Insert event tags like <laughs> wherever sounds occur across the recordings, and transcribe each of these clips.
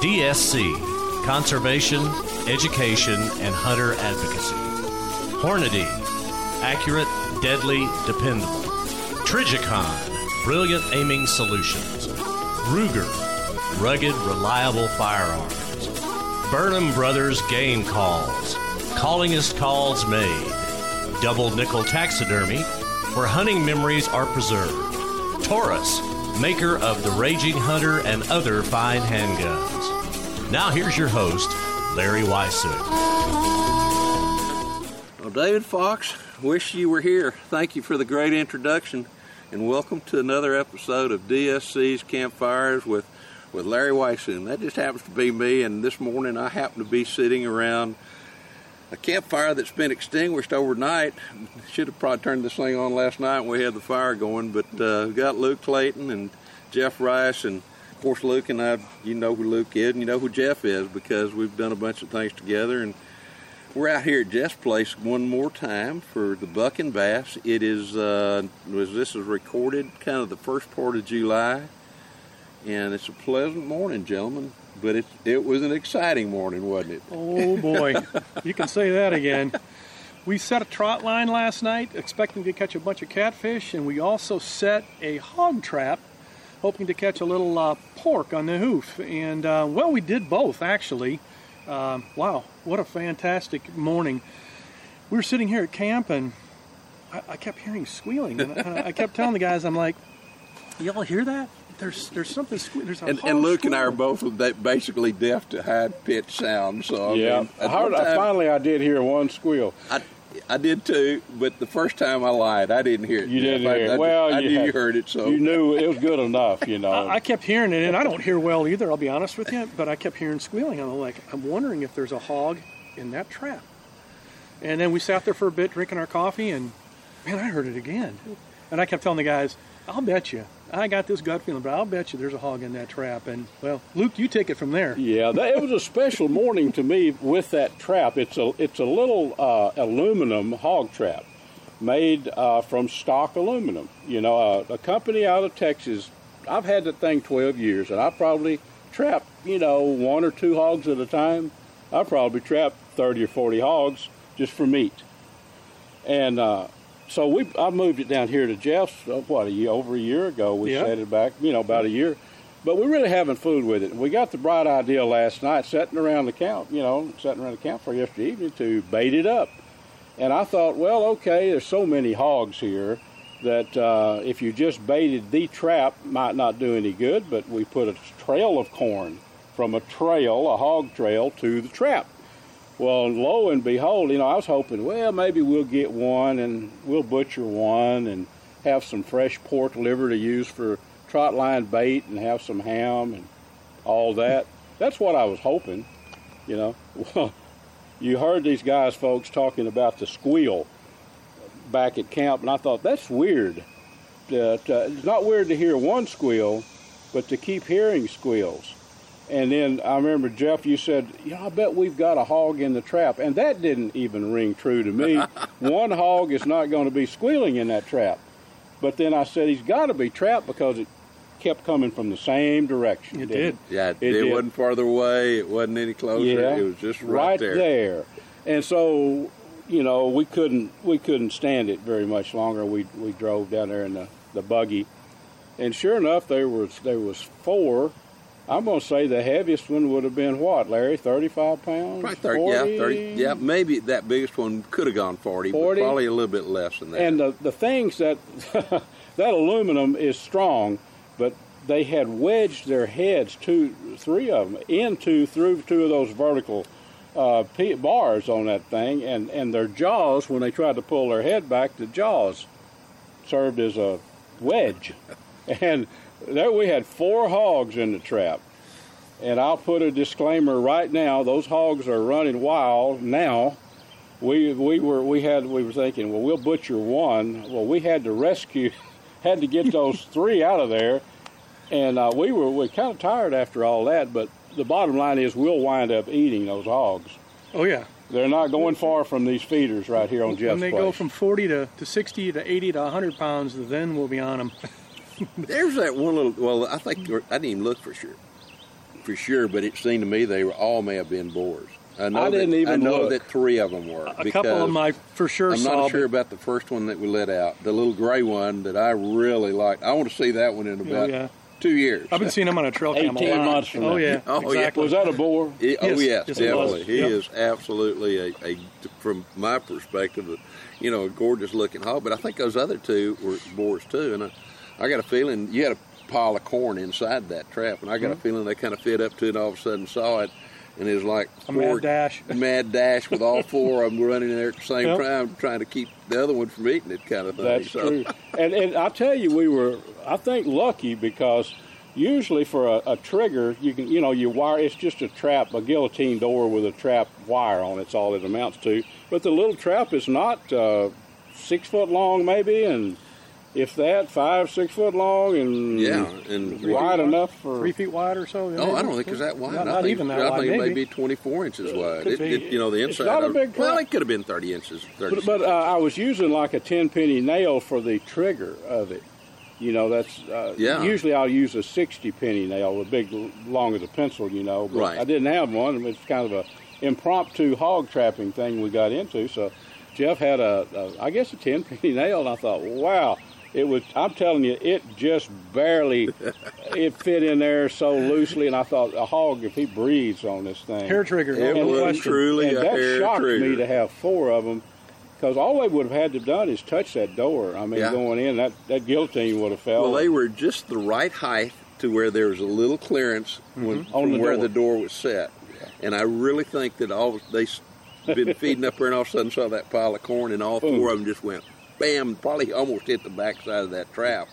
DSC Conservation, Education, and Hunter Advocacy. Hornady Accurate, Deadly, Dependable. Trijicon, Brilliant Aiming Solutions. Ruger Rugged, Reliable Firearms. Burnham Brothers Game Calls. Callingest calls made. Double Nickel Taxidermy, where hunting memories are preserved. Taurus, maker of the Raging Hunter and other fine handguns. Now here's your host, Larry Weishuhn. Well, David Fox, wish you were here. Thank you for the great introduction, and welcome to another episode of DSC's Campfires with, with Larry Weishuhn. That just happens to be me, and this morning I happen to be sitting around a campfire that's been extinguished overnight. Should have probably turned this thing on last night when we had the fire going, but uh, got Luke Clayton and Jeff Rice, and of course Luke and I. You know who Luke is, and you know who Jeff is because we've done a bunch of things together. And we're out here at Jeff's place one more time for the buck and bass. It is uh, was this is recorded kind of the first part of July, and it's a pleasant morning, gentlemen. But it it was an exciting morning, wasn't it? Oh boy, <laughs> you can say that again. We set a trot line last night, expecting to catch a bunch of catfish, and we also set a hog trap, hoping to catch a little uh, pork on the hoof. And uh, well, we did both actually. Um, wow, what a fantastic morning! We were sitting here at camp, and I, I kept hearing squealing, and I, I kept telling the guys, "I'm like, y'all hear that? There's there's something squealing. There's a And, and Luke and I are both basically deaf to high pitched sounds. So I Yeah, mean, I heard, one I time- finally I did hear one squeal. I, I did too, but the first time I lied, I didn't hear it. You Jeff. didn't I, hear I, it. Well, I you knew had- you heard it, so You knew it was good enough, you know. <laughs> I I kept hearing it, and I don't hear well either. I'll be honest with you, but I kept hearing squealing. I'm like, I'm wondering if there's a hog in that trap. And then we sat there for a bit drinking our coffee, and man, I heard it again. And I kept telling the guys, I'll bet you. I got this gut feeling, but I'll bet you there's a hog in that trap. And well, Luke, you take it from there. yeah, that, it was a special morning to me with that trap. It's a it's a little uh, aluminum hog trap made uh, from stock aluminum. You know, uh, a company out of Texas. I've had that thing 12 years, and I probably trapped you know one or two hogs at a time. I probably trapped 30 or 40 hogs just for meat. And uh, so we, I moved it down here to Jeff's. Uh, what a year, over a year ago, we Yeah. set it back. You know, about a year. But we're really having food with it. We got the bright idea last night, sitting around the camp. You know, sitting around the campfire yesterday evening to bait it up. And I thought, well, okay, there's so many hogs here that uh, if you just baited the trap, might not do any good. But we put a trail of corn from a trail, a hog trail, to the trap. Well, lo and behold, you know, I was hoping, well, maybe we'll get one and we'll butcher one and have some fresh pork liver to use for trot line bait and have some ham and all that. That's what I was hoping, you know. Well, <laughs> you heard these guys, folks, talking about the squeal back at camp, and I thought that's weird. Uh, to, it's not weird to hear one squeal, but to keep hearing squeals. And then I remember Jeff, you said, "Yeah, I bet we've got a hog in the trap," and that didn't even ring true to me. <laughs> One hog is not going to be squealing in that trap. But then I said he's got to be trapped because it kept coming from the same direction. It didn't did. Yeah, it, It it did. wasn't farther away. It wasn't any closer. Yeah, It was just right, there. And so, you know, we couldn't we couldn't stand it very much longer. We we drove down there in the, the buggy, and sure enough, there was there was four. I'm going to say the heaviest one would have been what, Larry? Thirty-five pounds. Probably 30, yeah, 30, yeah, maybe that biggest one could have gone 40, 40? but probably a little bit less than that. And the the things that <laughs> that aluminum is strong, but they had wedged their heads, two, three of them, into through two of those vertical uh, bars on that thing, and and their jaws, when they tried to pull their head back, the jaws served as a wedge, <laughs> and there we had four hogs in the trap. And I'll put a disclaimer right now: those hogs are running wild now we we were we had we were thinking well we'll butcher one well we had to rescue <laughs> had to get those <laughs> three out of there and uh, we were we kind of tired after all that but the bottom line is we'll wind up eating those hogs Oh yeah. they're not going far from these feeders right here on Jeff's when they place. go from 40 to, to 60 to 80 to 100 pounds, then we'll be on them. <laughs> <laughs> There's that one little. Well, I think I didn't even look for sure, for sure, but it seemed to me they were all may have been boars. I know I didn't that, even I know look. that three of them were. A couple of them I for sure I'm saw. not sure about the first one that we let out, the little gray one that I really liked. I want to see that one in about oh, yeah. two years. I've been seeing them on a trail cam a 18 lot. months from oh now. yeah, Oh, yeah. exactly. was that a boar He- oh Yes, yes, yes, definitely. He Yep. is absolutely a, a, from my perspective, a, you know, a gorgeous looking hog. But I think those other two were boars too, and I, I got a feeling you had a pile of corn inside that trap, and I got Mm-hmm. a feeling they kind of fit up to it, and all of a sudden saw it, and it was like A mad dash. <laughs> mad dash with all four of them running in there at the same Yep. time, trying to keep the other one from eating it, kind of thing. That's So- true. <laughs> And and I tell you, we were I think lucky because usually for a, a trigger, you can you know you wire. It's just a trap, a guillotine door with a trap wire on. It's all it amounts to. But the little trap is not uh, six foot long, maybe, and if that five six foot long and Yeah, and wide enough for three feet wide or so. Oh, I don't think it's that wide. Not, I not think, even that I wide. think it may be 24 inches wide. It, it- you know, the inside. It's not a of- big Well, it could have been 30 inches. 30 But, but uh, I was using like a ten penny nail for the trigger of it. You know, that's uh, Yeah. Usually I'll use a sixty penny nail, a big, long as a pencil. You know, but Right. I didn't have one. and It's kind of a impromptu hog trapping thing we got into. So Jeff had a, a I guess a ten <laughs> penny nail, and I thought, wow. It was. I'm telling you, it just barely. it fit in there so loosely, and I thought a hog, if he breathes on this thing, hair trigger. It no was question. truly and a that hair shocked trigger. me to have four of them because all they would have had to have done is touch that door. I mean, Yeah. going in, that, that guillotine would have fell. Well, they were just the right height to where there was a little clearance Mm-hmm. On from the where door. the door was set. And I really think that all they s- been feeding up there, and all of a sudden saw that pile of corn, and all Boom. four of them just went bam, probably almost hit the backside of that trap.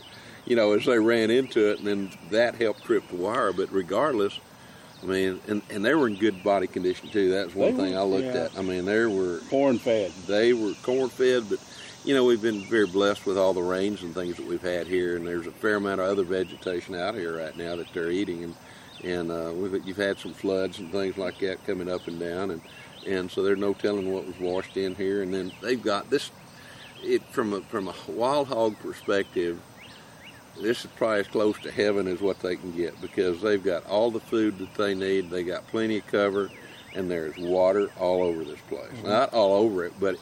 You know, as they ran into it, and then that helped trip the wire. But regardless, I mean, and, and they were in good body condition too. That was one They thing were, I looked yeah. at. I mean, there were corn fed. they were corn fed, but you know we've been very blessed with all the rains and things that we've had here, and there's a fair amount of other vegetation out here right now that they're eating, and and uh, we've you've had some floods and things like that coming up and down, and and so there's no telling what was washed in here, and then they've got this it from a from a wild hog perspective. This is probably as close to heaven as what they can get because they've got all the food that they need. They got plenty of cover, and there's water all over this place. Not all over it, but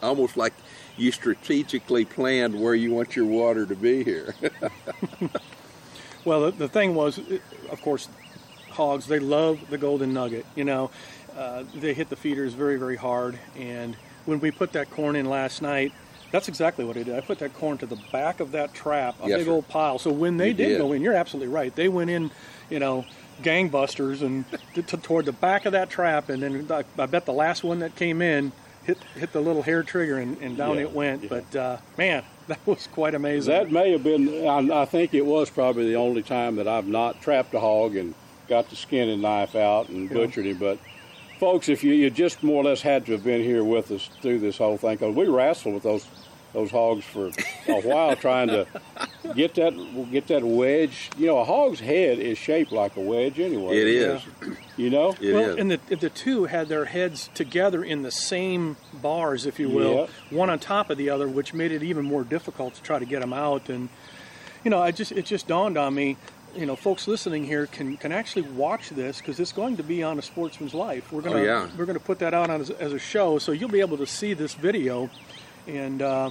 almost like you strategically planned where you want your water to be here. <laughs> Well, the, the thing was, of course, hogs they love the golden nugget. You know, uh, they hit the feeders very very hard, and when we put that corn in last night, That's exactly what I did. I put that corn to the back of that trap, a Yes, big sir. old pile. So when they did, did. go in, you're absolutely right. They went in, you know, gangbusters and <laughs> to, toward the back of that trap, and then I, I bet the last one that came in hit hit the little hair trigger and, and down Yeah, it went. yeah. But uh, man, <laughs> that was quite amazing. That may have been, I, I think it was probably the only time that I've not trapped a hog and got the skin and knife out and Yeah. butchered him. But, folks, if you, you just more or less had to have been here with us through this whole thing, because we wrestled with those those hogs for a while trying to <laughs> get that get that wedge. You know, a hog's head is shaped like a wedge anyway. It is. You know? It well, is. and the the two had their heads together in the same bars, if you will, Yep. one on top of the other, which made it even more difficult to try to get them out. And you know, I just it just dawned on me, you know, folks listening here can can actually watch this because it's going to be on a Sportsman's Life. We're gonna Oh, yeah. we're gonna put that out on as, as a show, so you'll be able to see this video and uh,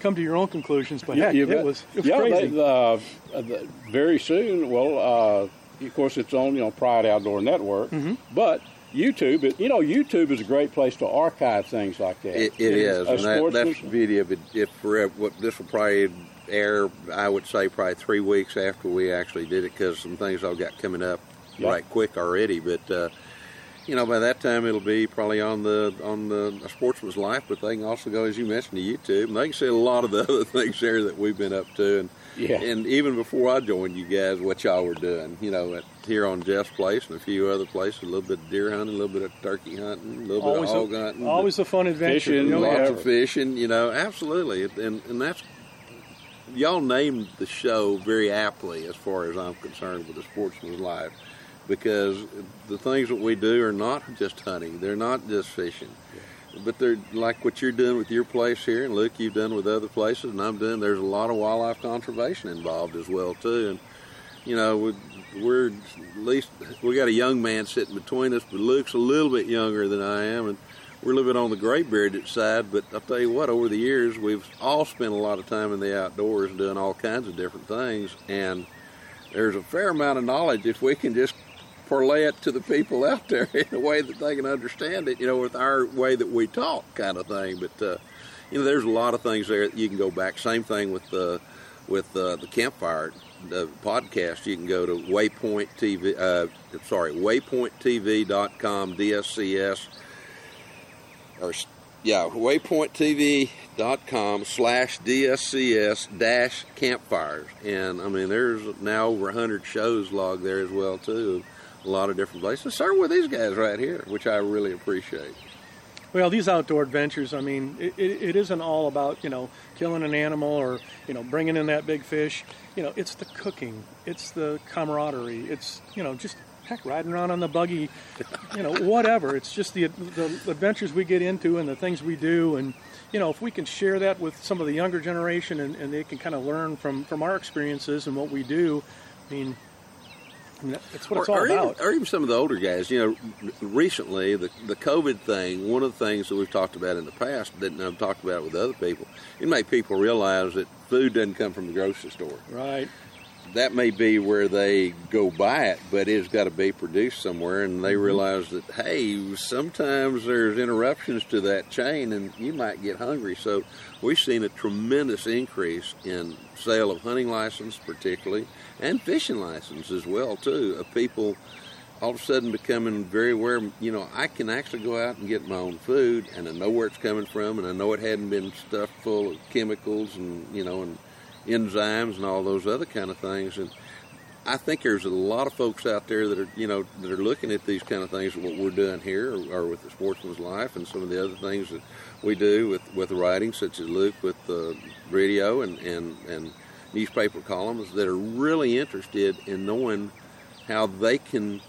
come to your own conclusions. But You- heck, you it was it was yeah, crazy. They, uh, uh, very soon. Well, uh, of course, it's on you know Pride Outdoor Network, Mm-hmm. but YouTube. It, you know, YouTube is a great place to archive things like that. It, it is, A and that, that's sportsman- video. But if forever, what this will probably air, I would say probably three weeks after we actually did it, because some things I've got coming up Yeah. right quick already. But uh, you know, by that time it'll be probably on the on the Sportsman's Life. But they can also go, as you mentioned, to YouTube, and they can see a lot of the <laughs> other things there that we've been up to, and Yeah. and even before I joined you guys, what y'all were doing. You know, at, here on Jeff's place and a few other places, a little bit of deer hunting, a little bit of turkey hunting, a little always bit of hog a, hunting, always a fun adventure. Fishing, you know, lots yeah. of fishing, you know, absolutely, and and that's y'all named the show very aptly as far as I'm concerned with the sportsman's life, because the things that we do are not just hunting, they're not just fishing, but they're like what you're doing with your place here, and Luke, you've done with other places, and I'm doing. There's a lot of wildlife conservation involved as well too, and you know, we- we're at least we got a young man sitting between us, but Luke's a little bit younger than I am, and we're living on the gray bearded side. But I'll tell you what, over the years, we've all spent a lot of time in the outdoors doing all kinds of different things, and there's a fair amount of knowledge if we can just parlay it to the people <laughs> out there in a way that they can understand it, you know, with our way that we talk, kind of thing. But uh, you know, there's a lot of things there that you can go back. Same thing with the with uh, the campfire the podcast. You can go to Waypoint TV. Uh, sorry, WaypointTV.com DSCS or yeah, WaypointTV.com slash DSCS dash campfires. And I mean, there's now over hundred shows logged there as well too. A lot of different places. Starting with these guys right here, which I really appreciate. Well, these outdoor adventures, I mean, it, it, it isn't all about, you know, killing an animal or, you know, bringing in that big fish. You know, it's the cooking, it's the camaraderie, it's, you know, just heck, riding around on the buggy, you know, whatever. It's just the, the adventures we get into and the things we do. And, you know, if we can share that with some of the younger generation and, and they can kind of learn from, from our experiences and what we do, I mean, I mean, that's what it's all or, about. Even, or even some of the older guys. You know, recently the the COVID thing. One of the things that we've talked about in the past that I've talked about with other people, it made people realize that food doesn't come from the grocery store. right. That may be where they go buy it, but it's got to be produced somewhere, and they mm-hmm. realize that hey, sometimes there's interruptions to that chain, and you might get hungry. So we've seen a tremendous increase in sale of hunting license, particularly, and fishing license as well too. Of people all of a sudden becoming very aware. You know, I can actually go out and get my own food, and I know where it's coming from, and I know it hadn't been stuffed full of chemicals and you know and enzymes and all those other kind of things. And I think there's a lot of folks out there that are you know that are looking at these kind of things, what we're doing here, or, or with the Sportsman's Life, and some of the other things that we do with with writing, such as Luke with the radio and and and newspaper columns, that are really interested in knowing how they can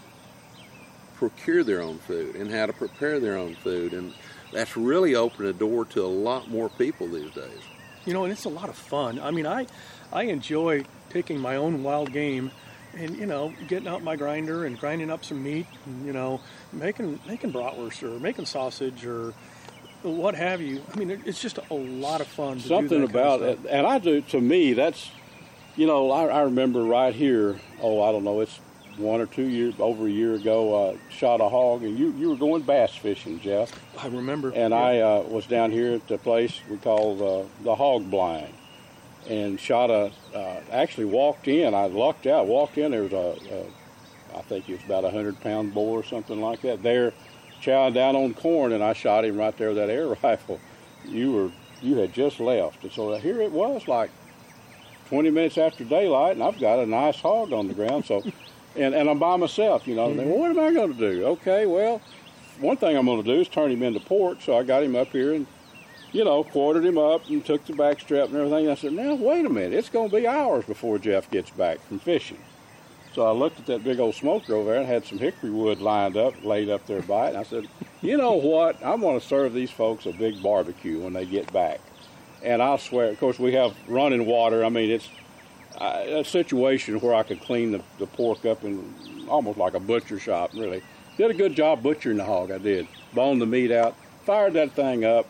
procure their own food and how to prepare their own food and that's really opened a door to a lot more people these days you know, and it's a lot of fun. I mean, I I enjoy taking my own wild game and you know getting out my grinder and grinding up some meat and you know making making bratwurst or making sausage or what have you. I mean, it's just a lot of fun. To do something that kind of about it, and I do. To me, that's you know, I, I remember right here. Oh, I don't know. It's one or two years over a year ago uh, shot a hog, and you you were going bass fishing, Jeff. I remember. And Yeah. I uh, was down here at the place we call the, the hog blind and shot a, uh, actually walked in. I lucked out, walked in. There was a, a I think it was about a 100 pound bull or something like that there chowing down on corn, and I shot him right there with that <laughs> air rifle. You were, you had just left. And so here it was like 20 minutes after daylight, and I've got a nice hog on the ground. So, and, and I'm by myself, you know. and then, mm-hmm. what am I going to do? Okay, well, one thing I'm going to do is turn him into pork. So I got him up here and, you know, quartered him up and took the back strap and everything. I said, now, wait a minute. It's going to be hours before Jeff gets back from fishing. So I looked at that big old smoker over there and had some hickory wood lined up, laid up there by it. And I said, you know what? I'm going to serve these folks a big barbecue when they get back. And I swear, of course, we have running water. I mean, it's a situation where I could clean the, the pork up in almost like a butcher shop, really. Did a good job butchering the hog, I did. Boned the meat out, fired that thing up,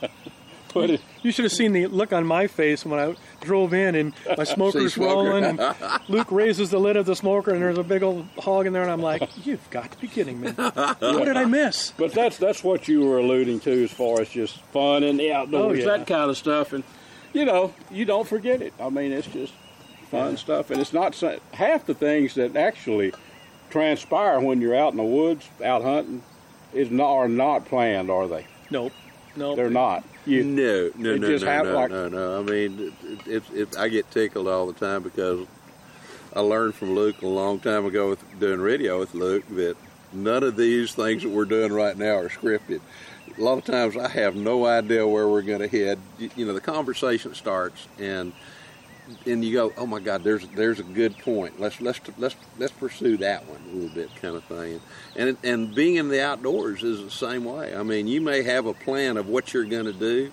<laughs> put it, You should have seen the look on my face when I drove in and my <laughs> smoker's smoker. rolling and <laughs> Luke raises the lid of the smoker and there's a big old hog in there and I'm like, you've got to be kidding me. What did I miss? But that's that's what you were alluding to as far as just fun in the outdoors, Oh, yeah. that kind of stuff, and you know you don't forget it. I mean, it's just fun stuff, and it's not so- half the things that actually transpire when you're out in the woods, out hunting, is not are not planned, are they? Nope. Nope. They're not. You, No, no, no, just no, happened no, like- no, no. I mean, it, it, it, I get tickled all the time because I learned from Luke a long time ago with doing radio with Luke that none of these things that we're doing right now are scripted. A lot of times I have no idea where we're going to head. You, you know, the conversation starts and and you go, oh my God, there's there's a good point. Let's let's let's let's pursue that one a little bit, kind of thing. And and being in the outdoors is the same way. I mean, you may have a plan of what you're going to do,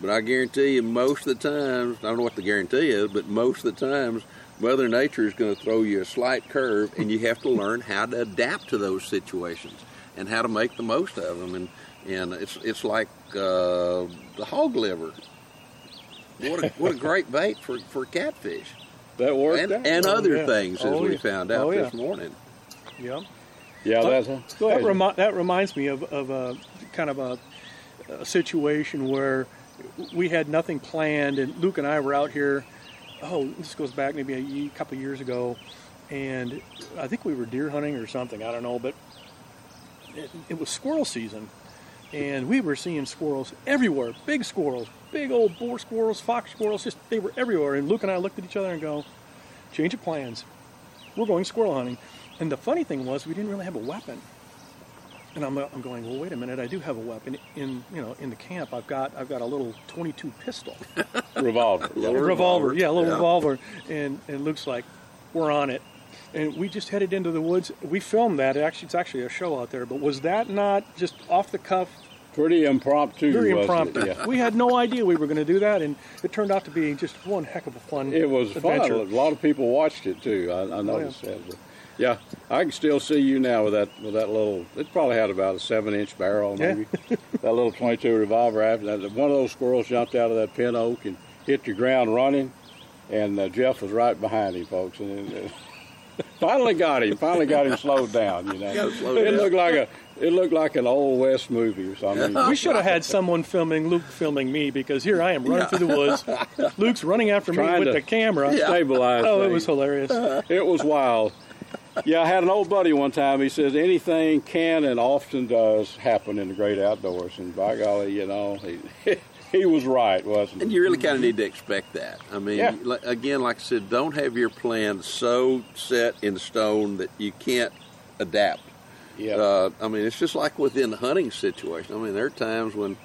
but I guarantee you, most of the times, I don't know what the guarantee is, but most of the times, Mother Nature is going to throw you a slight curve, and you have to learn how to adapt to those situations and how to make the most of them. And and it's it's like uh, the hog liver. What a what a great bait for, for catfish that worked and, out. and Oh, other yeah. things as Oh, we yeah. found out Oh, yeah. this morning. Yeah. yeah, that's go That, remi- that reminds me of, of a kind of a, a situation where we had nothing planned, and Luke and I were out here. Oh, this goes back maybe a ye- couple of years ago, and I think we were deer hunting or something. I don't know, but it, it was squirrel season, and we were seeing squirrels everywhere. Big squirrels, big old boar squirrels, fox squirrels. Just they were everywhere. And Luke and I looked at each other and go, "Change of plans. We're going squirrel hunting." And the funny thing was, we didn't really have a weapon. And I'm, I'm going, well, wait a minute. I do have a weapon in, you know, in the camp. I've got, I've got a little 22 pistol, <laughs> revolver. a revolver. Yeah, a little Yeah. revolver. And and Luke's like, we're on it. And we just headed into the woods. We filmed that. Actually, it's actually a show out there. But was that not just off the cuff? Pretty impromptu. Very wasn't it? impromptu. Yeah. We had no idea we were going to do that, and it turned out to be just one heck of a fun. It was adventure. fun. A lot of people watched it too. I, I noticed that. But yeah, I can still see you now with that with that little. It probably had about a seven inch barrel, Yeah. maybe. that little 22 revolver. After one of those squirrels jumped out of that pin oak and hit the ground running, and uh, Jeff was right behind him, folks. And uh, finally got him. Finally got him slowed down. You know, slow it down. looked like a it looked like an old west movie or something. We should have had someone filming Luke filming me because here I am running through the woods. Luke's running after me with to the camera. Stabilize. Oh, it was hilarious. <laughs> It was wild. Yeah, I had an old buddy one time. He says anything can and often does happen in the great outdoors, and by golly, you know, he <laughs> <laughs> he was right, wasn't he? And you really kind of need to expect that. I mean, Yeah. again, like I said, don't have your plan so set in stone that you can't adapt. Yeah. Uh, I mean, it's just like within the hunting situation. I mean, there are times when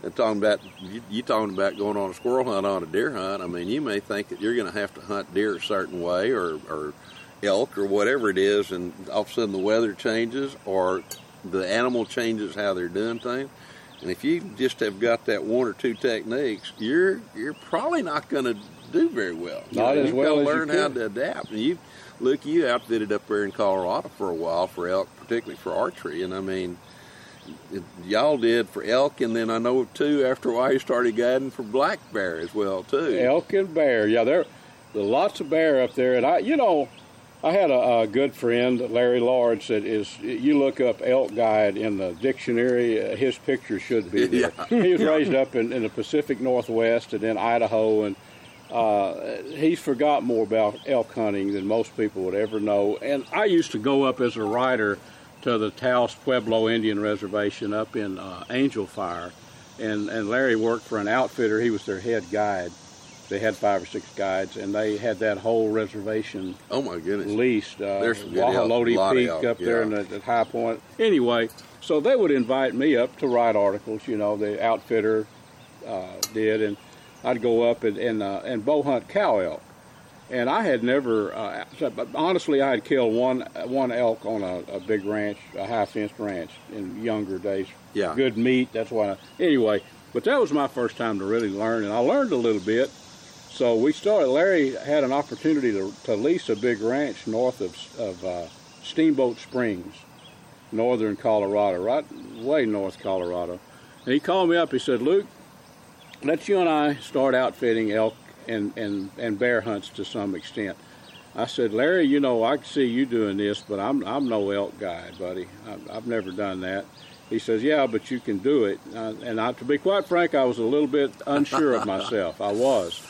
they're talking about you, you talking about going on a squirrel hunt on a deer hunt. I mean, you may think that you're going to have to hunt deer a certain way or, or elk or whatever it is, and all of a sudden the weather changes or the animal changes how they're doing things. And if you just have got that one or two techniques, you're you're probably not going to do very well. You Not know, as you've well got as to you learn how to adapt. And you, look, you outfitted up there in Colorado for a while for elk, particularly for archery. And I mean, it, y'all did for elk, and then I know too after a while you started guiding for black bear as well too. Elk and bear. Yeah, there, there are lots of bear up there, and I, you know, I had a, a, good friend, Larry Large, that is. You look up elk guide in the dictionary, uh, his picture should be <laughs> there. Yeah. he was raised up in, in, the Pacific Northwest and in Idaho, and uh, he's forgot more about elk hunting than most people would ever know. And I used to go up as a rider to the Taos Pueblo Indian Reservation up in uh, Angel Fire, and and Larry worked for an outfitter. He was their head guide they had five or six guides, and they had that whole reservation. Oh my goodness! Leased. Uh, There's some Wahaloti Peak up yeah. there in the, high point. Anyway, so they would invite me up to write articles. You know, the outfitter uh, did, and I'd go up and and, uh, and bow hunt cow elk. And I had never, uh, honestly, I had killed one one elk on a, a big ranch, a high fenced ranch in younger days. Yeah. Good meat. That's why. I, anyway, but that was my first time to really learn, and I learned a little bit so we started, Larry had an opportunity to, to lease a big ranch north of, of uh, Steamboat Springs, northern Colorado, right way north Colorado. And he called me up, he said, Luke, let's you and I start outfitting elk and, and, and bear hunts to some extent. I said, Larry, you know, I see you doing this, but I'm, I'm no elk guy, buddy. I've, I've never done that. He says, yeah, but you can do it. Uh, and I, to be quite frank, I was a little bit unsure of myself. I was.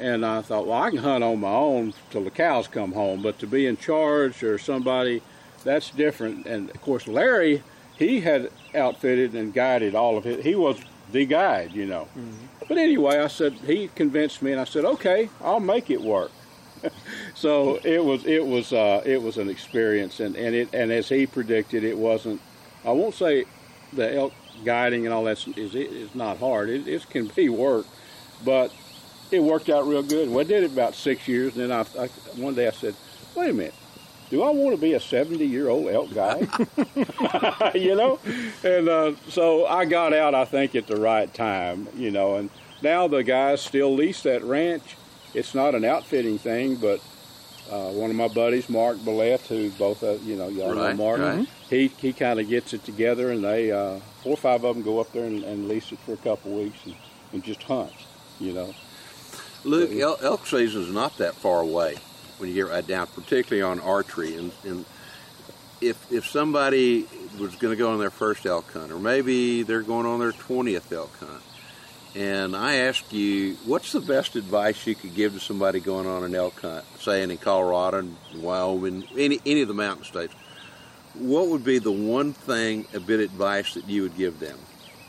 And I thought, well, I can hunt on my own till the cows come home, but to be in charge or somebody, that's different. And of course, Larry, he had outfitted and guided all of it. He was the guide, you know. Mm-hmm. But anyway, I said he convinced me, and I said, okay, I'll make it work. <laughs> so it was it was uh, it was an experience, and and it and as he predicted, it wasn't. I won't say the elk guiding and all that is is not hard. It, it can be work, but it worked out real good. Well, I did it about six years, and then I, I one day I said, "Wait a minute, do I want to be a 70 year old elk guy? <laughs> you know? And uh, so I got out, I think, at the right time, you know. And now the guys still lease that ranch. It's not an outfitting thing, but uh, one of my buddies, Mark Billette, who both, uh, you know, y'all right, know Mark, right. he, he kind of gets it together, and they, uh, four or five of them go up there and, and lease it for a couple weeks and, and just hunt, you know. Elk, elk season is not that far away when you get right down, particularly on archery. And, and if if somebody was going to go on their first elk hunt, or maybe they're going on their twentieth elk hunt, and I ask you, what's the best advice you could give to somebody going on an elk hunt, saying in Colorado and Wyoming, any any of the mountain states? What would be the one thing, a bit of advice that you would give them?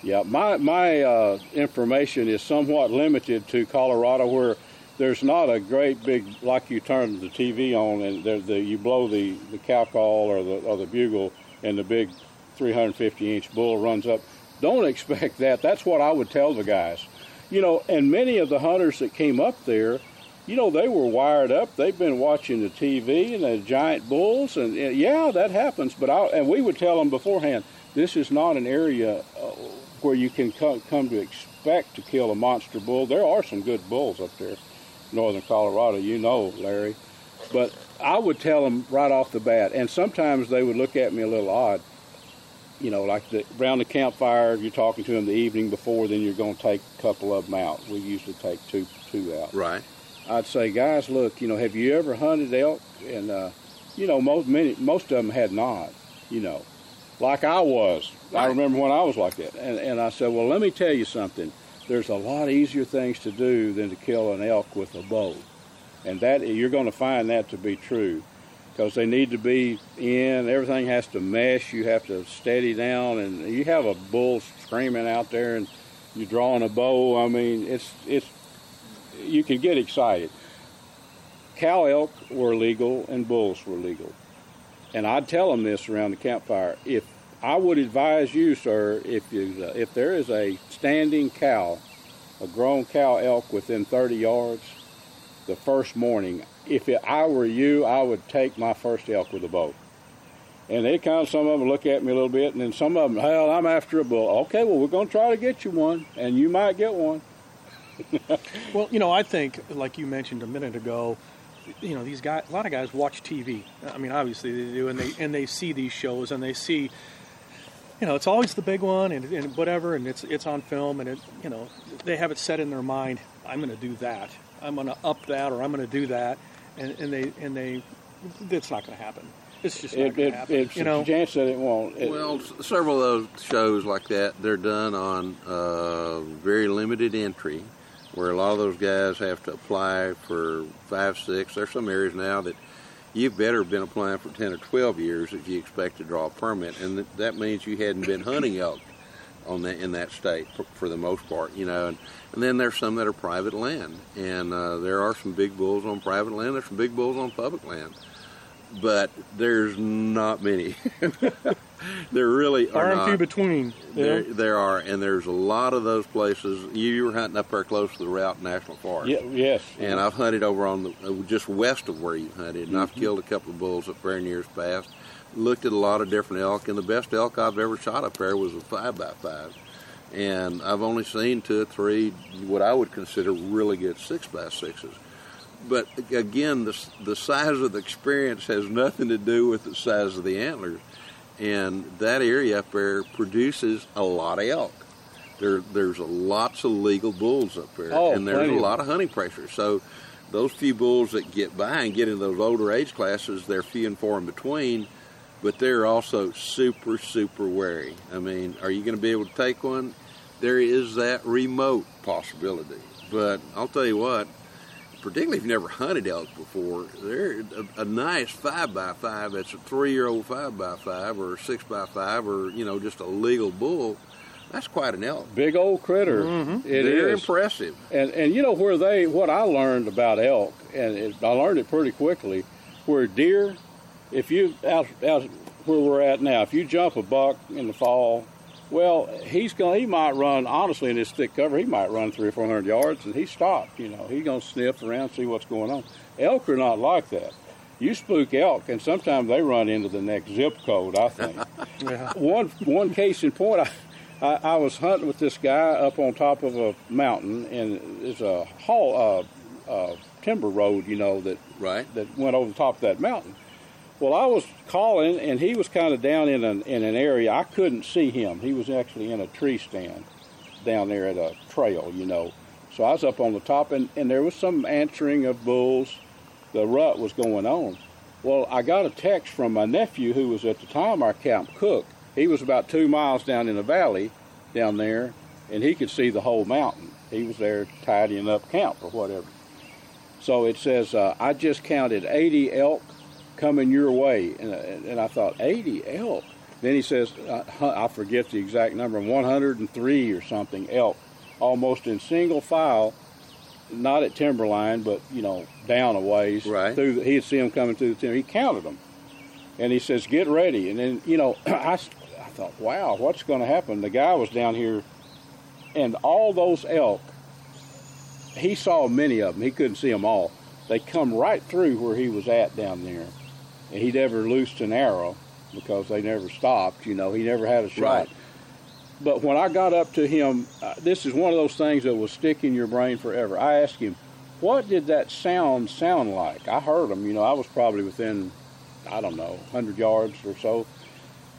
Yeah, my my uh, information is somewhat limited to Colorado, where there's not a great big like you turn the TV on and the, the, you blow the the cow call or the or the bugle and the big 350 inch bull runs up. Don't <laughs> expect that. That's what I would tell the guys. You know, and many of the hunters that came up there, you know, they were wired up. They've been watching the TV and the giant bulls, and, and yeah, that happens. But I and we would tell them beforehand, this is not an area uh, where you can come, come to expect to kill a monster bull. There are some good bulls up there, northern Colorado, you know, Larry. But I would tell them right off the bat, and sometimes they would look at me a little odd. You know, like the, around the campfire, you're talking to them the evening before, then you're going to take a couple of them out. We usually take two two out. Right. I'd say, guys, look, you know, have you ever hunted elk? And uh, you know, most many most of them had not. You know, like I was. Right. I remember when I was like that. And, and I said, well, let me tell you something. There's a lot easier things to do than to kill an elk with a bow. And that you're going to find that to be true because they need to be in. Everything has to mesh. You have to steady down, and you have a bull screaming out there, and you're drawing a bow. I mean, it's it's you can get excited. Cow elk were legal and bulls were legal and I'd tell them this around the campfire. If I would advise you, sir, if you uh, if there is a standing cow, a grown cow elk within 30 yards, the first morning, if it, I were you, I would take my first elk with a bow. And they kind of some of them look at me a little bit, and then some of them, hell, I'm after a bull. Okay, well, we're going to try to get you one, and you might get one. <laughs> well, you know, I think, like you mentioned a minute ago, you know these guys a lot of guys watch TV I mean obviously they do and they and they see these shows and they see you know it's always the big one and, and whatever and it's it's on film and it you know they have it set in their mind I'm going to do that I'm going to up that or I'm going to do that and, and they and they it's not going to happen. It's just not It, going it, to happen. it's you know, a chance that it won't. It- Well, s- several of those shows like that, they're done on uh, very limited entry, where a lot of those guys have to apply for five, six. There's some areas now that you've better been applying for 10 or 12 years if you expect to draw a permit, and th- that means you hadn't been hunting elk on that in that state for, for the most part, you know. And, and then there's some that are private land, and uh, there are some big bulls on private land. There's some big bulls on public land, but there's not many. <laughs> there really are far and few between. you There, there are, and there's a lot of those places. You, you were hunting up there close to the Routt National Forest, Ye- yes. and I've hunted over on the just west of where you hunted, and I've mm-hmm. killed a couple of bulls up there in years past. Looked at a lot of different elk, and the best elk I've ever shot up there was a five by five, and I've only seen two or three what I would consider really good six by sixes. But again, the the size of the experience has nothing to do with the size of the antlers and that area up there produces a lot of elk. There, there's a lots of legal bulls up there, Oh, and there's a lot of hunting pressure. So, those few bulls that get by and get into those older age classes, they're few and far in between, but they're also super, super wary. I mean, are you going to be able to take one? There is that remote possibility, but I'll tell you what, particularly if you've never hunted elk before, they're a, a nice five by five. That's a three-year-old five by five, or a six by five, or you know, just a legal bull. That's quite an elk. Big old critter. Mm-hmm. It They're is. impressive. And and you know where they what I learned about elk, and it, I learned it pretty quickly. Where deer, if you out out where we're at now, if you jump a buck in the fall, well, he's going he might run honestly in this thick cover. He might run three or four hundred yards, and he stopped. You know, he's going to sniff around, see what's going on. Elk are not like that. You spook elk, and sometimes they run into the next zip code. I think. <laughs> Yeah. one one case in point, I, I, I was hunting with this guy up on top of a mountain, and there's a haul, uh, uh, timber road, you know, that Right. that went over the top of that mountain. Well, I was calling, and he was kind of down in an in an area I couldn't see him. He was actually in a tree stand down there at a trail, you know. So I was up on the top, and, and there was some answering of bulls. The rut was going on. Well, I got a text from my nephew, who was at the time our camp cook. He was about two miles down in the valley down there, and he could see the whole mountain. He was there tidying up camp or whatever. So it says, uh, I just counted 80 elk coming your way. And, and I thought, 80 elk? Then he says, uh, hu- I forget the exact number, 103 or something elk, almost in single file, not at timberline, but, you know, down a ways. Right. Through the, he'd see them coming through the timber. He counted them. And he says, get ready. And then, you know, <clears throat> I, I thought, wow, what's going to happen? The guy was down here, and all those elk, he saw many of them. He couldn't see them all. They come right through where he was at down there. And he never loosed an arrow because they never stopped. You know, he never had a shot. Right. But when I got up to him, uh, this is one of those things that will stick in your brain forever. I asked him, what did that sound sound like? I heard him. You know, I was probably within, I don't know, 100 yards or so.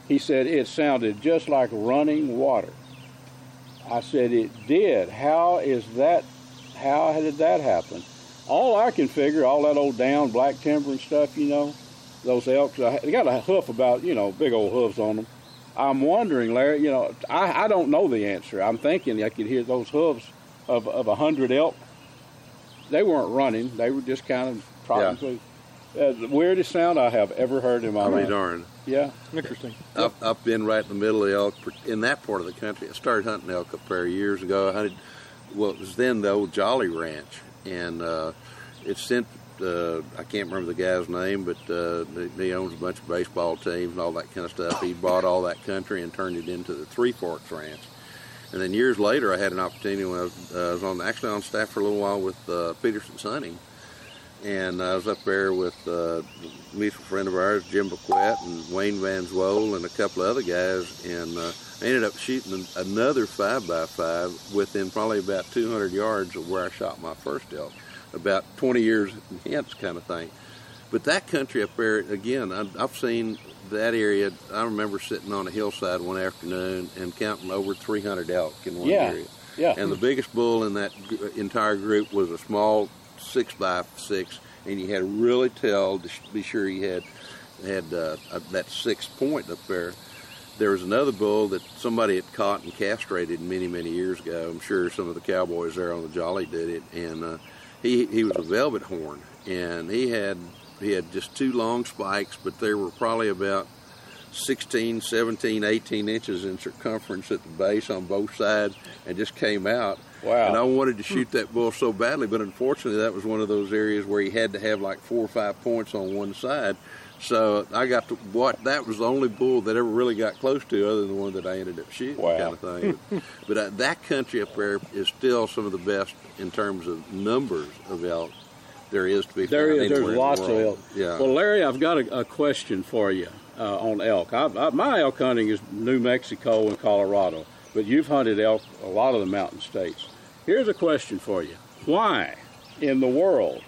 He said it sounded just like running water. I said it did. How is that? How did that happen? All I can figure, all that old down black timber and stuff, you know, those elks, uh, they got a hoof about, you know, big old hoofs on them. I'm wondering, Larry, you know, I, I don't know the answer. I'm thinking I could hear those hooves of, of a hundred elk. They weren't running. They were just kind of trotting through. Uh, the weirdest sound I have ever heard in my I mean, life. darn. Yeah. Interesting. I've, I've been right in the middle of the elk in that part of the country. I started hunting elk up there years ago. I hunted, well, it was then the old Jolly Ranch, and uh, it sent. Uh, I can't remember the guy's name, but uh, he, owns a bunch of baseball teams and all that kind of stuff. He bought all that country and turned it into the Three Forks Ranch. And then years later, I had an opportunity when I was, uh, was on actually on staff for a little while with uh, Petersen's Hunting, and I was up there with uh, a mutual friend of ours, Jim Bequette, and Wayne Van Zwoll, and a couple of other guys, and uh, I ended up shooting another five by five within probably about 200 yards of where I shot my first elk, about 20 years hence, kind of thing. But that country up there, again, I, I've seen that area. I remember sitting on a hillside one afternoon and counting over 300 elk in one Yeah. area. Yeah. And the biggest bull in that entire group was a small six by six, and you had to really tell to be sure you had had uh, that six point up there. There was another bull that somebody had caught and castrated many many years ago. I'm sure some of the cowboys there on the Jolly did it, and uh, he he was a velvet horn, and he had he had just two long spikes, but they were probably about 16, 17, 18 inches in circumference at the base on both sides and just came out. Wow. And I wanted to hmm. shoot that bull so badly, but unfortunately, that was one of those areas where he had to have like four or five points on one side. So I got to what that was the only bull that ever really got close to, other than the one that I ended up shooting, wow. kind of thing. <laughs> but uh, that country up there is still some of the best in terms of numbers of elk there is to be there is, There's the lots of elk. Yeah. Well, Larry, I've got a, a question for you uh, on elk. I, I, my elk hunting is New Mexico and Colorado, but you've hunted elk a lot of the mountain states. Here's a question for you: Why in the world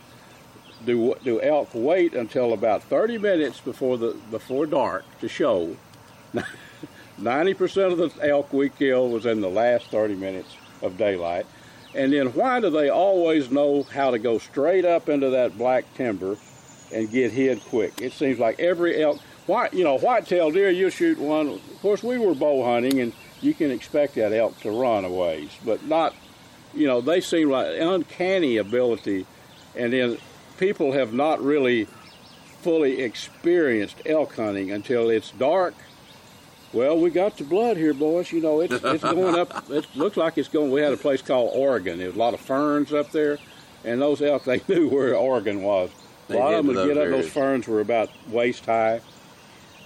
do do elk wait until about 30 minutes before the before dark to show? <laughs> 90% of the elk we kill was in the last 30 minutes of daylight. And then why do they always know how to go straight up into that black timber and get hid quick? It seems like every elk, white, you know, white-tailed deer, you shoot one. Of course, we were bow hunting, and you can expect that elk to run a ways, but not, you know, they seem like uncanny ability. And then people have not really fully experienced elk hunting until it's dark well, we got the blood here, boys. You know, it's it's going up. <laughs> It looks like it's going. We had a place called Oregon. There's a lot of ferns up there, and those elk they <laughs> knew where Oregon was. They a lot of them would get up. Those ferns were about waist high,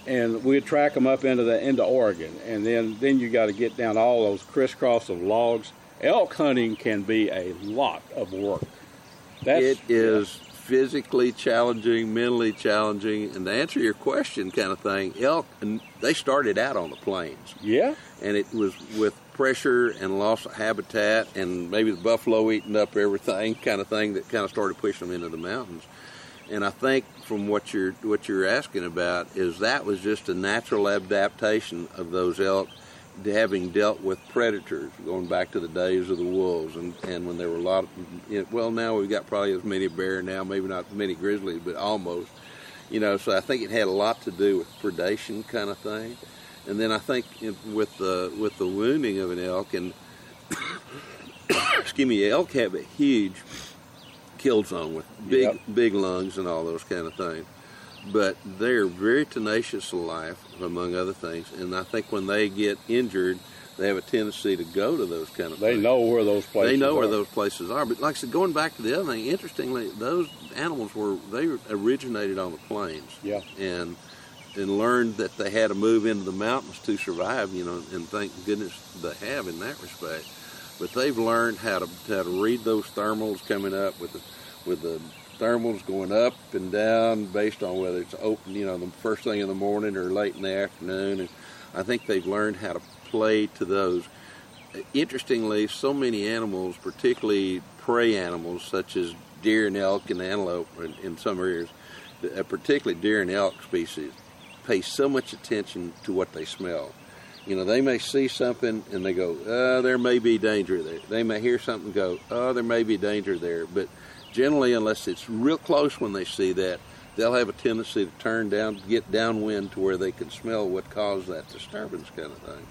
and we'd track them up into the into Oregon, and then then you got to get down all those crisscross of logs. Elk hunting can be a lot of work. That's, it is physically challenging, mentally challenging, and to answer your question, kind of thing. Elk, and they started out on the plains, Yeah. and it was with pressure and loss of habitat, and maybe the buffalo eating up everything, kind of thing, that kind of started pushing them into the mountains. And I think from what you're what you're asking about is that was just a natural adaptation of those elk having dealt with predators going back to the days of the wolves and, and when there were a lot of you know, well now we've got probably as many bear now maybe not as many grizzlies but almost you know so I think it had a lot to do with predation kind of thing and then I think it- with the with the wounding of an elk and <coughs> excuse me elk have a huge kill zone with big Yep. big lungs and all those kind of things but they're very tenacious of life, among other things. And I think when they get injured, they have a tendency to go to those kind of They things. know where those places. they know where those places are. But like I said, going back to the other thing, interestingly, those animals were they originated on the plains. Yeah. And and learned that they had to move into the mountains to survive. You know, and thank goodness they have in that respect. But they've learned how to how to read those thermals coming up with the with the thermals going up and down based on whether it's open, you know, the first thing in the morning or late in the afternoon. And I think they've learned how to play to those. Interestingly, so many animals, particularly prey animals such as deer and elk and antelope in, some areas, uh, particularly deer and elk species, pay so much attention to what they smell. You know, they may see something and they go, uh, there may be danger there. They may hear something go, oh, there may be danger there. But generally, unless it's real close when they see that, they'll have a tendency to turn down, get downwind to where they can smell what caused that disturbance kind of thing.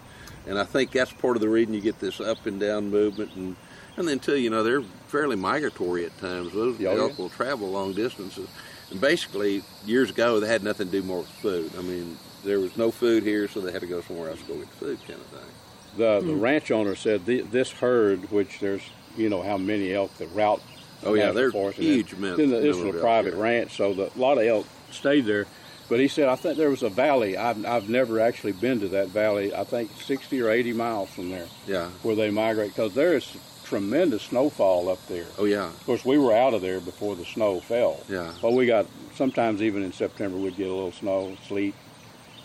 And I think that's part of the reason you get this up and down movement. And, and then, too, you know, they're fairly migratory at times. Those Oh, yeah. elk will travel long distances. And basically, years ago, they had nothing to do more with food. I mean, there was no food here, so they had to go somewhere else to go get food, kind of thing. The the hmm. ranch owner said the, this herd, which there's you know how many elk that route. Oh, yeah, they're forest, and huge then- amounts Then of this was a private here. ranch, so the, a lot of elk stayed there. But he said I think there was a valley. I've I've never actually been to that valley. I think 60 or 80 miles from there Yeah. where they migrate because there is tremendous snowfall up there. Oh, yeah. Of course, we were out of there before the snow fell. Yeah. But we got sometimes even in September we'd get a little snow, sleet,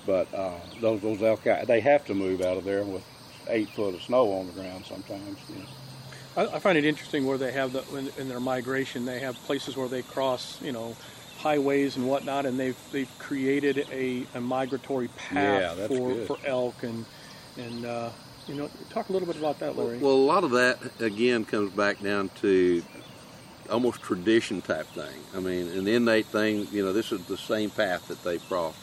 but uh, those those elk they have to move out of there with eight foot of snow on the ground sometimes. You know. I, I find it interesting where they have the in, in their migration. They have places where they cross, you know, highways and whatnot, and they've they've created a, a migratory path that's for good. for elk and and uh, you know talk a little bit about that, Larry. Well, a lot of that again comes back down to almost tradition type thing. I mean, an innate thing. You know, this is the same path that they crossed.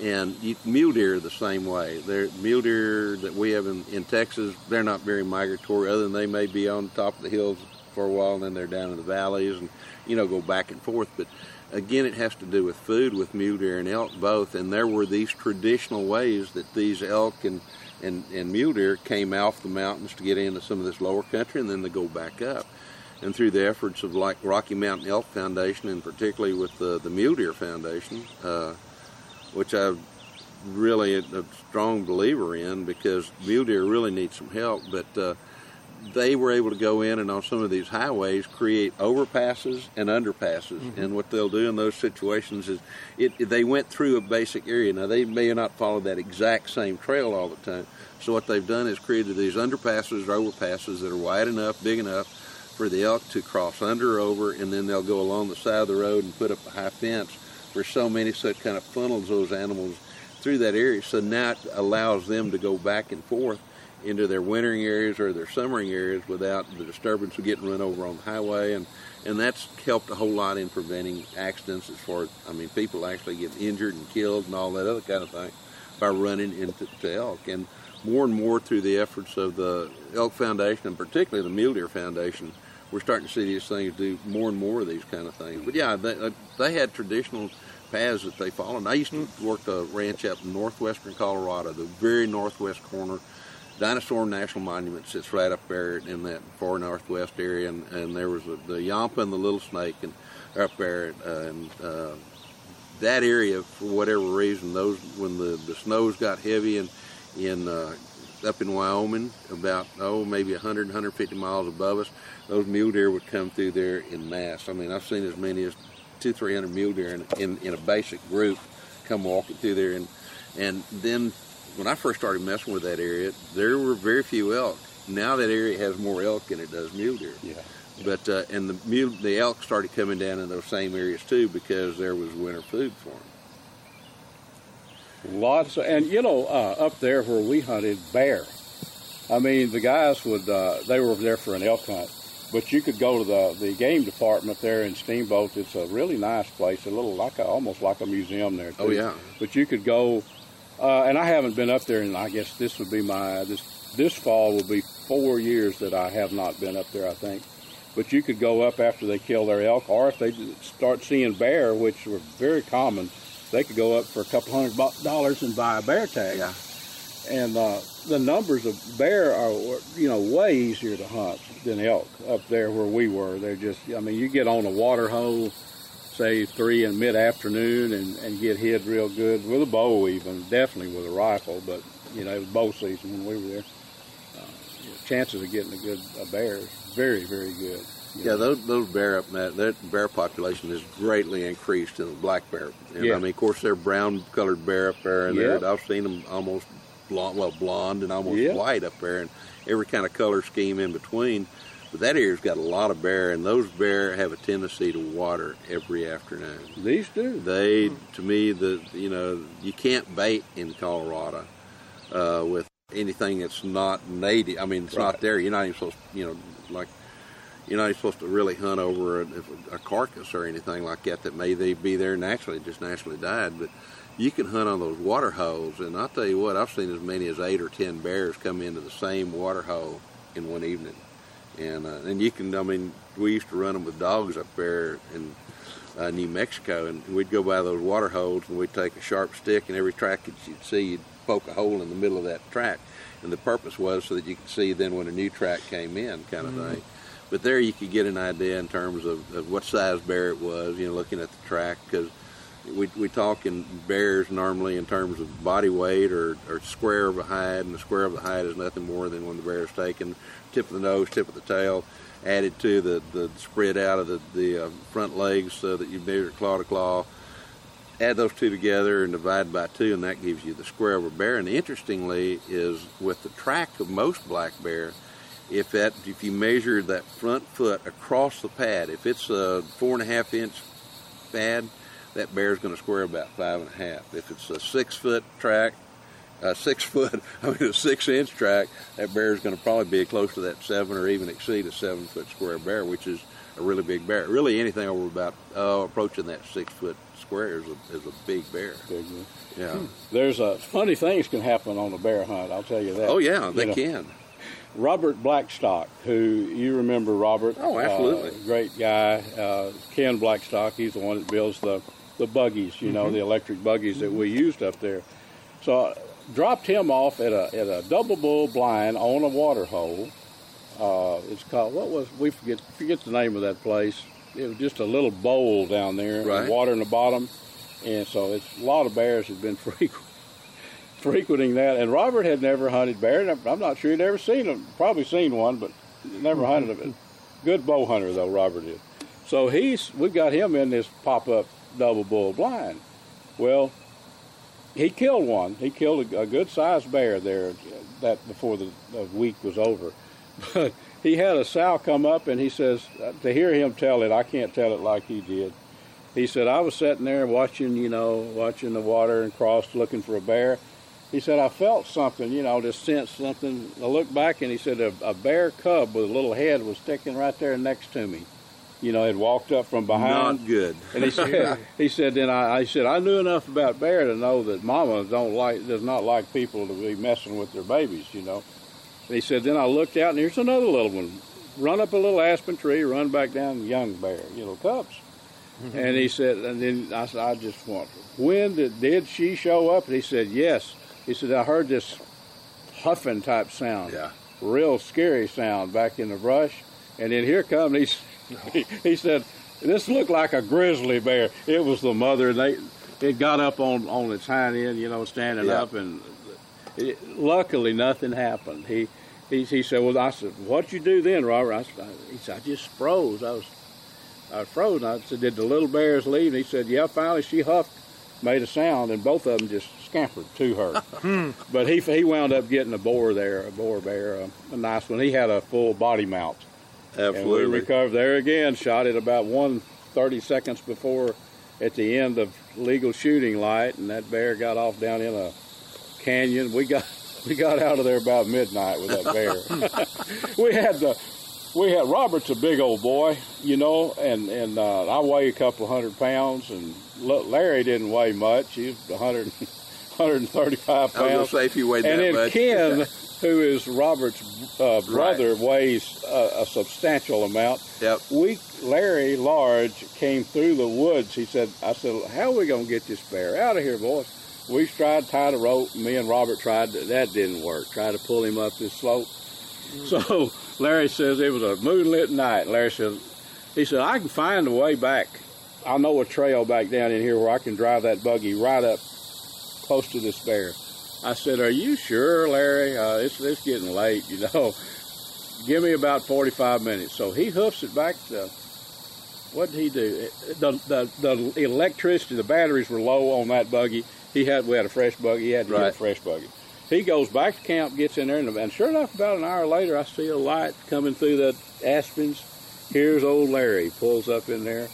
And you, mule deer are the same way. They're mule deer that we have in, in Texas. They're not very migratory, other than they may be on top of the hills for a while, and then they're down in the valleys, and you know go back and forth. But again, it has to do with food with mule deer and elk both. And there were these traditional ways that these elk and and, and mule deer came off the mountains to get into some of this lower country, and then they go back up and through the efforts of like Rocky Mountain Elk Foundation, and particularly with the, the Mule Deer Foundation, uh, which I'm really a, a, strong believer in because mule deer really need some help. But uh, they were able to go in and on some of these highways create overpasses and underpasses. Mm-hmm. And what they'll do in those situations is it, they went through a basic area. Now they may not follow that exact same trail all the time. So what they've done is created these underpasses or overpasses that are wide enough, big enough for the elk to cross under or over, and then they'll go along the side of the road and put up a high fence for so many, so it kind of funnels those animals through that area. So now it allows them to go back and forth into their wintering areas or their summering areas without the disturbance of getting run over on the highway, and and that's helped a whole lot in preventing accidents as far as I mean people actually get injured and killed and all that other kind of thing by running into elk and more and more through the efforts of the Elk Foundation and particularly the Mule Deer Foundation we're starting to see these things do more and more of these kind of things. But yeah, they, uh, they had traditional paths that they followed. I used to work a ranch up in northwestern Colorado, the very northwest corner. Dinosaur National Monument sits right up there in that far northwest area, and, and there was a, the Yampa and the Little Snake, and up there, uh, and uh, that area, for whatever reason, those when the the snows got heavy and in uh, up in Wyoming, about oh maybe 100, 150 miles above us, those mule deer would come through there in mass. I mean, I've seen as many as two, three hundred mule deer in, in, in a basic group come walking through there, and and then when I first started messing with that area, there were very few elk. Now that area has more elk than it does mule deer. Yeah. But uh, and the mule, the elk started coming down in those same areas too because there was winter food for them. Lots, of, and you know, uh, up there where we hunted bear. I mean, the guys would, uh, they were there for an elk hunt, but you could go to the, the game department there in Steamboat. It's a really nice place, a little like a, almost like a museum there. Oh, too. Oh yeah. But you could go, uh, and I haven't been up there, and I guess this would be my this this fall will be four years that I have not been up there. I think, but you could go up after they kill their elk, or if they start seeing bear, which were very common they could go up for a couple hundred dollars and buy a bear tag. Yeah. And uh, the numbers of bear are, you know, way easier to hunt than elk up there where we were. They're just, I mean, you get on a water hole, say three in mid-afternoon, and, and get hit real good with a bow, even definitely with a rifle. But you know, it was bow season when we were there. Uh, chances of getting a good a bear is very, very good. Yeah, those those bear up that that bear population is greatly increased in the black bear. And yeah. I mean, of course, they're brown colored bear up there, and yep. I've seen them almost blonde, well, blonde and almost yep. white up there, and every kind of color scheme in between. But that area's got a lot of bear, and those bear have a tendency to water every afternoon. These do. They, to me, the you know, you can't bait in Colorado uh, with anything that's not native. I mean, it's right. not there. You're not even supposed, you know, like you're not even supposed to really hunt over a, a, carcass or anything like that that may they be there naturally, just naturally died. But you can hunt on those water holes, and I'll tell you what, I've seen as many as eight or ten bears come into the same water hole in one evening. And uh, and you can, I mean, we used to run them with dogs up there in uh, New Mexico, and we'd go by those water holes, and we'd take a sharp stick, and every track that you'd see, you'd poke a hole in the middle of that track. And the purpose was so that you could see then when a new track came in, kind of mm-hmm. thing. But there you could get an idea in terms of, of what size bear it was, you know, looking at the track, because we, we talk in bears normally in terms of body weight or, or square of a hide, and the square of the hide is nothing more than when the bear is taken, tip of the nose, tip of the tail, added to the, the spread out of the, the uh, front legs so that you measure claw to claw. Add those two together and divide by two, and that gives you the square of a bear. And interestingly, is with the track of most black bear, if that if you measure that front foot across the pad, if it's a four and a half inch pad, that bear is going to square about five and a half. If it's a six foot track, a six foot, <laughs> I mean a six inch track, that bear is going to probably be close to that seven or even exceed a seven foot square bear, which is a really big bear. Really, anything over about uh, approaching that six foot square is a, is a big bear. Big. Yeah. There's a funny things can happen on a bear hunt. I'll tell you that. Oh yeah, You they know, can. Robert Blackstock, who you remember Robert? Oh, absolutely. Uh, great guy. Uh, Ken Blackstock. He's the one that builds the the buggies. You Mm-hmm. know, the electric buggies that we used up there. So I dropped him off at a at a double bull blind on a water hole. Uh, it's called what was we forget forget the name of that place. It was just a little bowl down there, Right. water in the bottom, and so it's a lot of bears have been <laughs> frequent frequenting that. And Robert had never hunted bear. and I'm not sure he'd ever seen them. Probably seen one, but never hunted them. Good bow hunter though, Robert is. So he's we've got him in this pop up double bull blind. Well, he killed one. He killed a, a good sized bear there that before the, the week was over. But <laughs> he had a sow come up and he says uh, to hear him tell it, I can't tell it like he did. He said I was sitting there watching, you know, watching the water and crossed looking for a bear. He said I felt something, you know, just sensed something. I looked back and he said a, a bear cub with a little head was sticking right there next to me. You know, had walked up from behind. Not good. And he <laughs> said, he said, then I, I said, I knew enough about bear to know that mama don't like, does not like people to be messing with their babies, you know. And he said, then I looked out and here's another little one. Run up a little aspen tree, run back down, young bear, you know, cubs. Mm-hmm. And he said, and then I said, I just want, when did, did she show up? And he said, yes. He said, I heard this huffing type sound Yeah. real scary sound back in the brush. And then here come these. He, <laughs> he said, "This looked like a grizzly bear." It was the mother. They it got up on on its hind end, you know, standing Yeah. up, and it, luckily nothing happened. He, he he said, "Well, I said, what'd you do then, Robert?" I said, "He said, I just froze. I was I was frozen." I said, "Did the little bears leave?" And he said, "Yeah." Finally, she huffed, made a sound, and both of them just scampered to her. <laughs> Hmm. But he he wound up getting a boar there, a boar bear, a, a nice one. He had a full body mount. And we Absolutely. recovered there again, shot it about one thirty seconds before at the end of legal shooting light, and that bear got off down in a canyon. We got <laughs> we got out of there about midnight with that bear. <laughs> we had the we had Robert's a big old boy, you know, and and uh, I weigh a couple hundred pounds, and Larry didn't weigh much. He was 100, 135 <laughs> I was pounds. say if you weighed And that then much. Ken, who is Robert's uh, brother, weighs a, a substantial amount. Yep. We, Larry Large, came through the woods. He said, "I said, how are we gonna get this bear out of here, boys?" We tried to a rope. Me and Robert tried. That didn't work. Tried to pull him up this slope. So <laughs> Larry says it was a moonlit night. Larry says, he said, I can find a way back. I know a trail back down in here where I can drive that buggy right up close to this bear. I said, "Are you sure, Larry? Uh, it's it's getting late, you know. Give me about forty-five minutes." So he hoofs it back. To, what did he do? The, the the electricity, the batteries were low on that buggy. He had we had a fresh buggy. He had to get a fresh buggy. He goes back to camp, gets in there, and, and sure enough, about an hour later, I see a light coming through the aspens. Here's old Larry pulls up in there.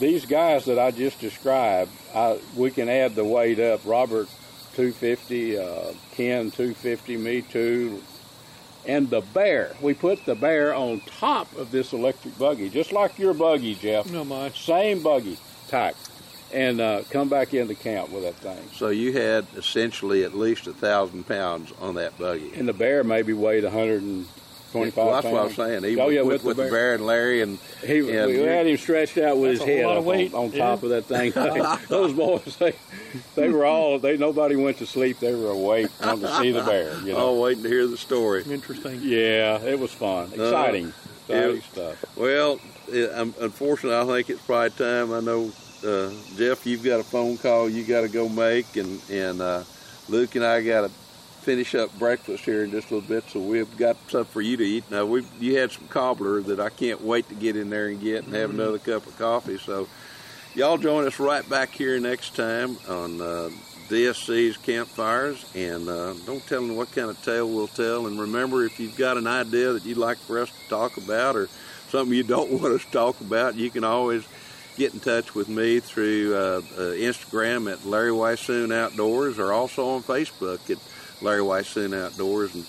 These guys that I just described, I, we can add the weight up. Robert 250, uh, Ken 250, me too, and the bear. We put the bear on top of this electric buggy, just like your buggy, Jeff. No much. Same buggy type, and uh, come back into camp with that thing. So you had essentially at least a thousand pounds on that buggy. And the bear maybe weighed 125 Well, that's pounds. what I'm saying. Even oh yeah, with, with, with the bear and Larry and He, and we had him stretched out with his head lot up of weight, on, on yeah. top of that thing. <laughs> <laughs> Those boys, they, they were all they. Nobody went to sleep. They were awake, wanting to see the bear. You know. <laughs> oh, waiting to hear the story. Interesting. Yeah, it was fun, exciting, exciting yeah. stuff. Well, it, um, unfortunately, I think it's probably time. I know, uh, Jeff, you've got a phone call you got to go make, and and uh, Luke and I got to finish up breakfast here in just a little bit. So we've got something for you to eat. Now we you had some cobbler that I can't wait to get in there and get and have another cup of coffee. So y'all join us right back here next time on uh, DSC's campfires, and uh, don't tell them what kind of tale we'll tell. And remember, if you've got an idea that you'd like for us to talk about, or something you don't <laughs> want us to talk about, you can always get in touch with me through uh, uh, Instagram at Larry Weishuhn Outdoors, or also on Facebook at Larry Weishuhn Outdoors. And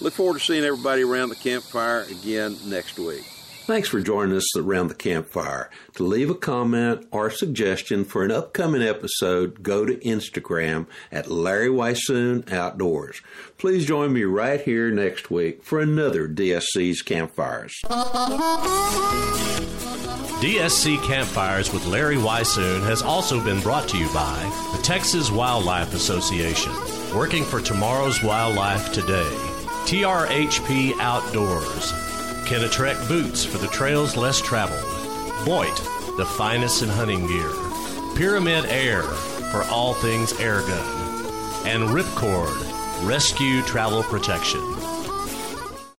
look forward to seeing everybody around the campfire again next week. Thanks for joining us around the campfire. To leave a comment or suggestion for an upcoming episode, go to Instagram at Larry Weishuhn Outdoors. Please join me right here next week for another DSC's Campfires. DSC Campfires with Larry Weishuhn has also been brought to you by the Texas Wildlife Association, working for tomorrow's wildlife today. TRHP Outdoors, Kenetrek Boots for the trails less traveled, Boyd, the finest in hunting gear, Pyramid Air for all things air gun, and Ripcord, Rescue Travel Protection.